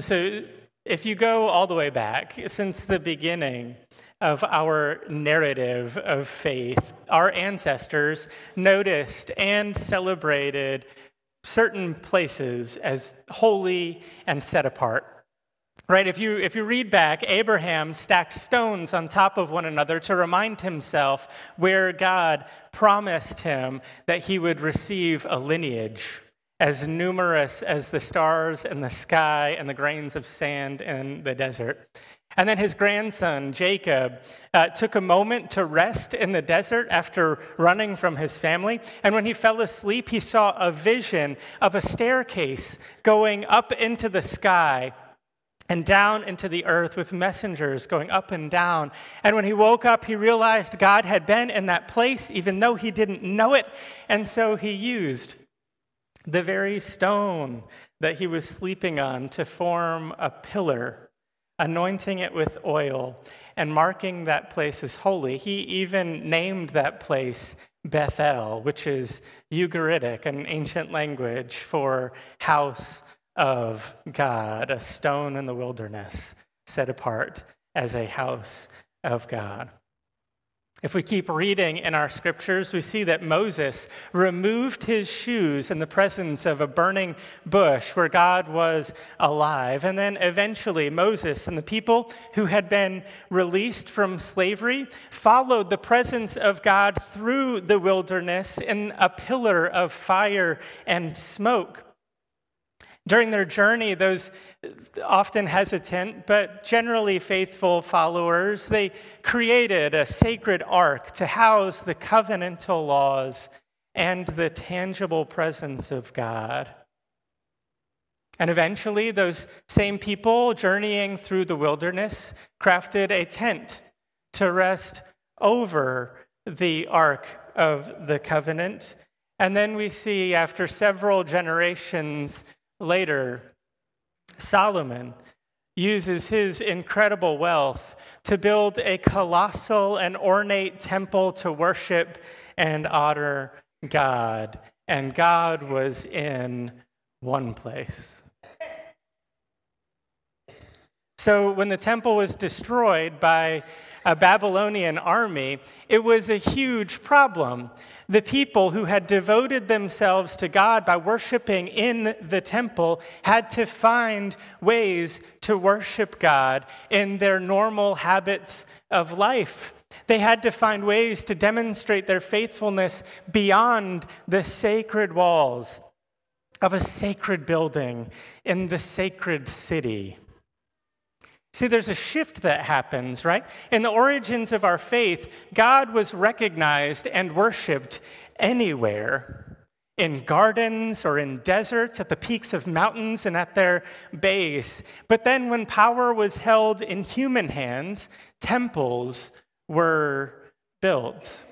So, if you go all the way back, since the beginning of our narrative of faith, our ancestors noticed and celebrated certain places as holy and set apart. Right? If you, if you read back, Abraham stacked stones on top of one another to remind himself where God promised him that he would receive a lineage as numerous as the stars in the sky and the grains of sand in the desert. And then his grandson, Jacob, uh, took a moment to rest in the desert after running from his family. And when he fell asleep, he saw a vision of a staircase going up into the sky and down into the earth with messengers going up and down. And when he woke up, he realized God had been in that place, even though he didn't know it. And so he used the very stone that he was sleeping on to form a pillar, anointing it with oil and marking that place as holy. He even named that place Bethel, which is Ugaritic, an ancient language for house of God, a stone in the wilderness set apart as a house of God. If we keep reading in our scriptures, we see that Moses removed his shoes in the presence of a burning bush where God was alive. And then eventually, Moses and the people who had been released from slavery followed the presence of God through the wilderness in a pillar of fire and smoke. During their journey, those often hesitant but generally faithful followers, they created a sacred ark to house the covenantal laws and the tangible presence of God. And eventually, those same people journeying through the wilderness crafted a tent to rest over the ark of the covenant. And then we see, after several generations, Later, Solomon uses his incredible wealth to build a colossal and ornate temple to worship and honor God. And God was in one place. So when the temple was destroyed by a Babylonian army, it was a huge problem. The people who had devoted themselves to God by worshiping in the temple had to find ways to worship God in their normal habits of life. They had to find ways to demonstrate their faithfulness beyond the sacred walls of a sacred building in the sacred city. See, there's a shift that happens, right? In the origins of our faith, God was recognized and worshiped anywhere in gardens or in deserts, at the peaks of mountains and at their base. But then, when power was held in human hands, temples were built.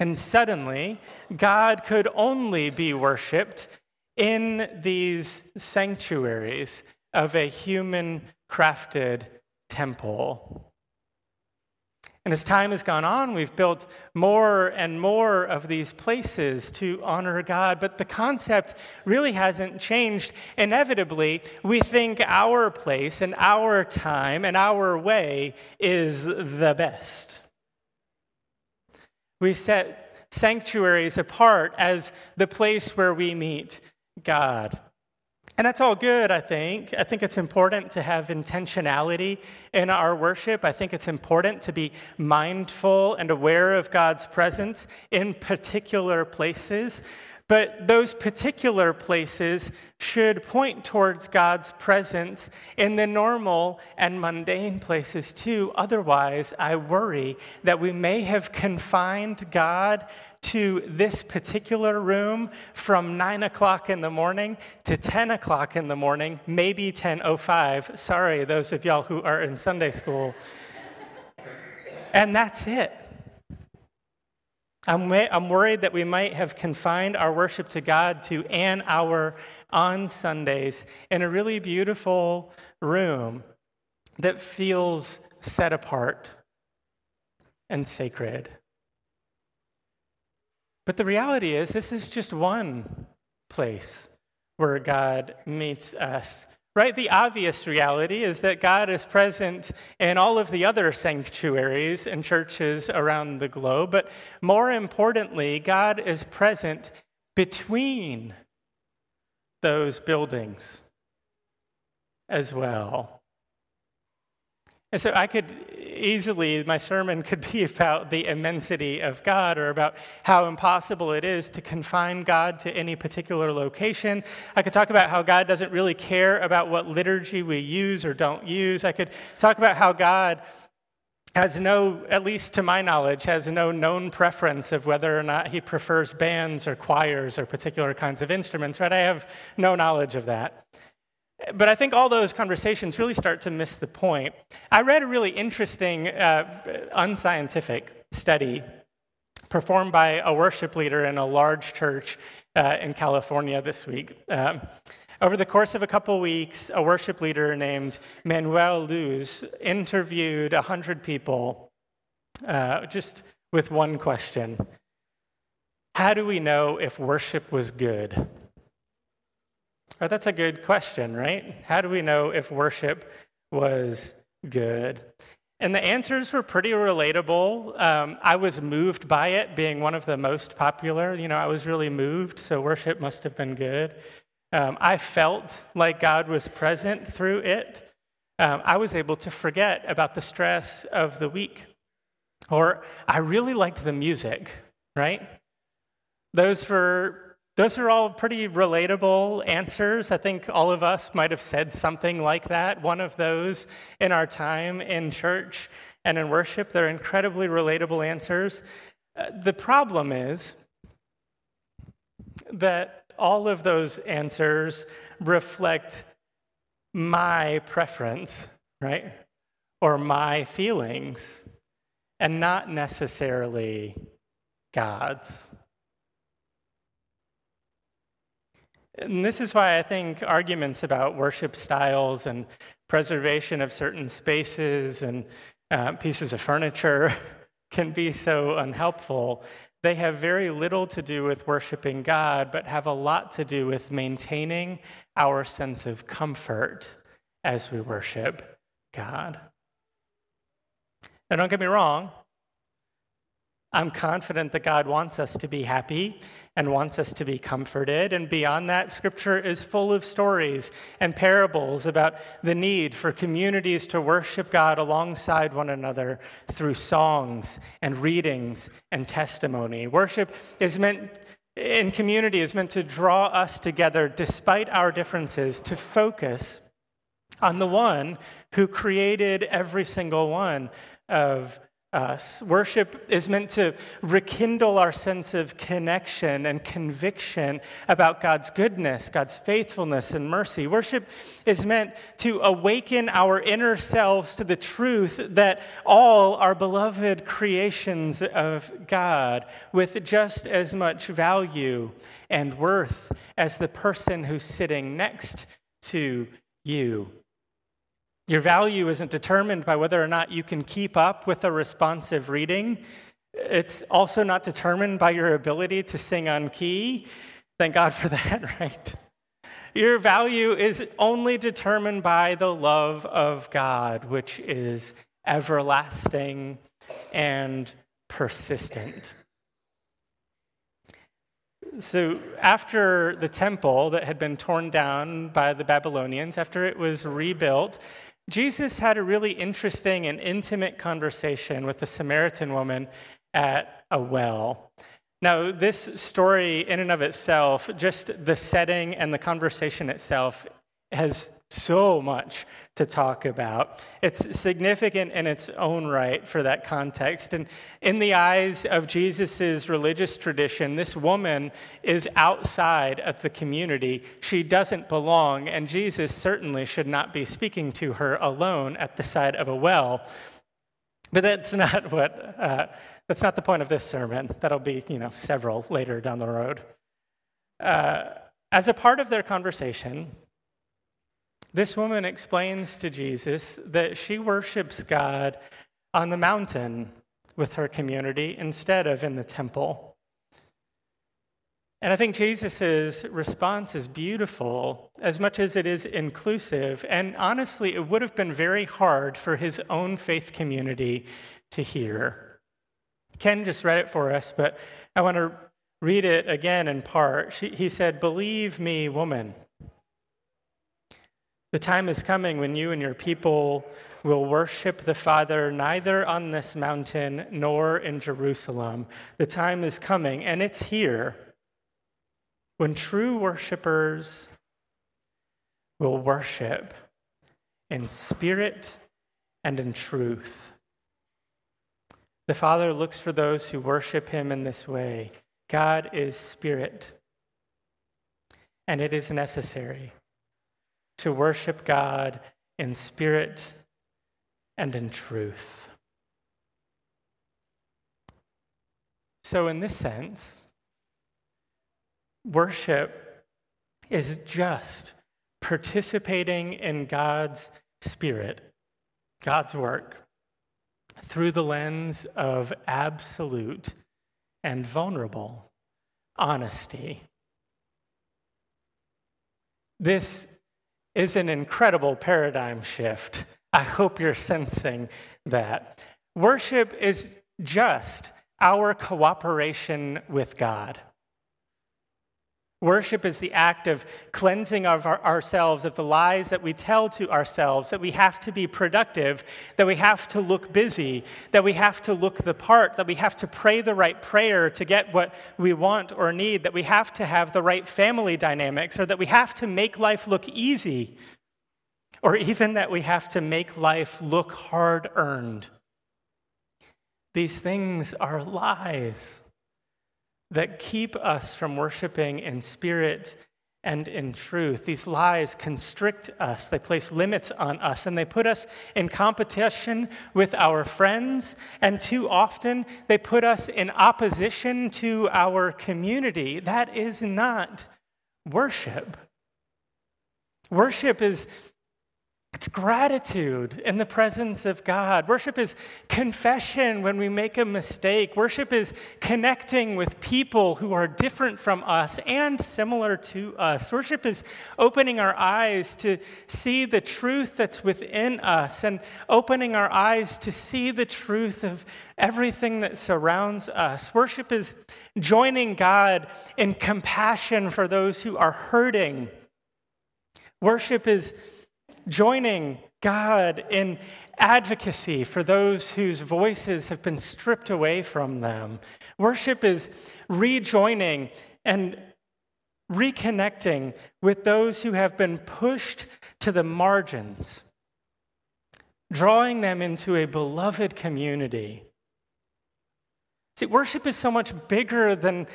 And suddenly, God could only be worshiped in these sanctuaries of a human crafted temple. And as time has gone on, we've built more and more of these places to honor God, but the concept really hasn't changed. Inevitably, we think our place and our time and our way is the best. We set sanctuaries apart as the place where we meet God. And that's all good, I think. I think it's important to have intentionality in our worship. I think it's important to be mindful and aware of God's presence in particular places. But those particular places should point towards God's presence in the normal and mundane places too. Otherwise, I worry that we may have confined God to this particular room from 9 o'clock in the morning to 10 o'clock in the morning, maybe 10.05. Sorry, those of y'all who are in Sunday school. and that's it. I'm, I'm worried that we might have confined our worship to God to an hour on Sundays in a really beautiful room that feels set apart and sacred. But the reality is, this is just one place where God meets us right? The obvious reality is that God is present in all of the other sanctuaries and churches around the globe, but more importantly, God is present between those buildings as well. And so I could easily, my sermon could be about the immensity of God or about how impossible it is to confine God to any particular location. I could talk about how God doesn't really care about what liturgy we use or don't use. I could talk about how God has no, at least to my knowledge, has no known preference of whether or not he prefers bands or choirs or particular kinds of instruments, right? I have no knowledge of that. But I think all those conversations really start to miss the point. I read a really interesting, uh, unscientific study performed by a worship leader in a large church uh, in California this week. Um, over the course of a couple weeks, a worship leader named Manuel Luz interviewed 100 people uh, just with one question How do we know if worship was good? Oh, that's a good question, right? How do we know if worship was good? And the answers were pretty relatable. Um, I was moved by it being one of the most popular. You know, I was really moved, so worship must have been good. Um, I felt like God was present through it. Um, I was able to forget about the stress of the week. Or I really liked the music, right? Those were those are all pretty relatable answers. I think all of us might have said something like that, one of those in our time in church and in worship. They're incredibly relatable answers. Uh, the problem is that all of those answers reflect my preference, right? Or my feelings, and not necessarily God's. And this is why I think arguments about worship styles and preservation of certain spaces and uh, pieces of furniture can be so unhelpful. They have very little to do with worshiping God, but have a lot to do with maintaining our sense of comfort as we worship God. Now, don't get me wrong, I'm confident that God wants us to be happy and wants us to be comforted. And beyond that, Scripture is full of stories and parables about the need for communities to worship God alongside one another through songs and readings and testimony. Worship is meant in community is meant to draw us together despite our differences to focus on the one who created every single one of us. Worship is meant to rekindle our sense of connection and conviction about God's goodness, God's faithfulness, and mercy. Worship is meant to awaken our inner selves to the truth that all are beloved creations of God with just as much value and worth as the person who's sitting next to you. Your value isn't determined by whether or not you can keep up with a responsive reading. It's also not determined by your ability to sing on key. Thank God for that, right? Your value is only determined by the love of God, which is everlasting and persistent. So, after the temple that had been torn down by the Babylonians, after it was rebuilt, Jesus had a really interesting and intimate conversation with the Samaritan woman at a well. Now, this story, in and of itself, just the setting and the conversation itself, has so much to talk about. It's significant in its own right for that context. And in the eyes of Jesus' religious tradition, this woman is outside of the community. She doesn't belong, and Jesus certainly should not be speaking to her alone at the side of a well. But that's not what. Uh, that's not the point of this sermon. That'll be, you know, several later down the road. Uh, as a part of their conversation, this woman explains to Jesus that she worships God on the mountain with her community instead of in the temple. And I think Jesus' response is beautiful as much as it is inclusive. And honestly, it would have been very hard for his own faith community to hear. Ken just read it for us, but I want to read it again in part. She, he said, Believe me, woman. The time is coming when you and your people will worship the Father neither on this mountain nor in Jerusalem. The time is coming, and it's here when true worshipers will worship in spirit and in truth. The Father looks for those who worship him in this way. God is spirit, and it is necessary to worship God in spirit and in truth. So, in this sense, Worship is just participating in God's Spirit, God's work, through the lens of absolute and vulnerable honesty. This is an incredible paradigm shift. I hope you're sensing that. Worship is just our cooperation with God. Worship is the act of cleansing of our, ourselves of the lies that we tell to ourselves, that we have to be productive, that we have to look busy, that we have to look the part, that we have to pray the right prayer to get what we want or need, that we have to have the right family dynamics, or that we have to make life look easy, or even that we have to make life look hard earned. These things are lies that keep us from worshiping in spirit and in truth. These lies constrict us, they place limits on us, and they put us in competition with our friends, and too often they put us in opposition to our community. That is not worship. Worship is it's gratitude in the presence of God. Worship is confession when we make a mistake. Worship is connecting with people who are different from us and similar to us. Worship is opening our eyes to see the truth that's within us and opening our eyes to see the truth of everything that surrounds us. Worship is joining God in compassion for those who are hurting. Worship is joining God in advocacy for those whose voices have been stripped away from them. Worship is rejoining and reconnecting with those who have been pushed to the margins, drawing them into a beloved community. See, worship is so much bigger than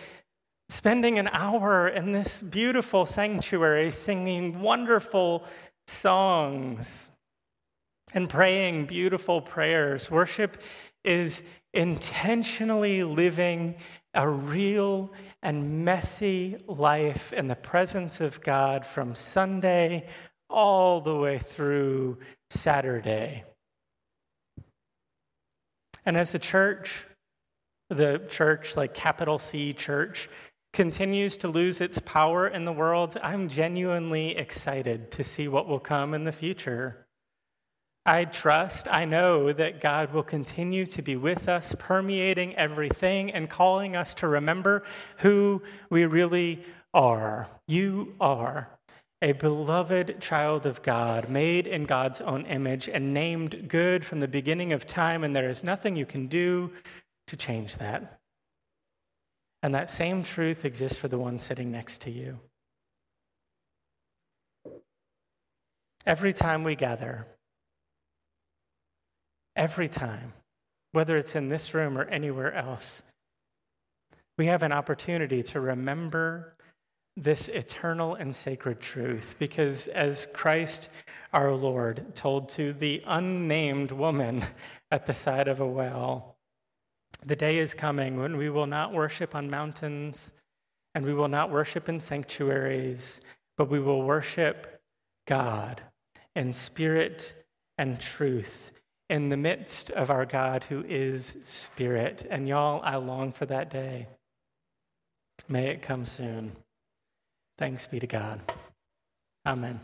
spending an hour in this beautiful sanctuary singing wonderful songs and praying beautiful prayers. Worship is intentionally living a real and messy life in the presence of God from Sunday all the way through Saturday. And as a church, the church, like capital C church, continues to lose its power in the world, I'm genuinely excited to see what will come in the future. I trust, I know that God will continue to be with us, permeating everything and calling us to remember who we really are. You are a beloved child of God, made in God's own image and named good from the beginning of time, and there is nothing you can do to change that. And that same truth exists for the one sitting next to you. Every time we gather, every time, whether it's in this room or anywhere else, we have an opportunity to remember this eternal and sacred truth because, as Christ our Lord told to the unnamed woman at the side of a well, the day is coming when we will not worship on mountains and we will not worship in sanctuaries, but we will worship God in spirit and truth in the midst of our God who is spirit. And y'all, I long for that day. May it come soon. Thanks be to God. Amen.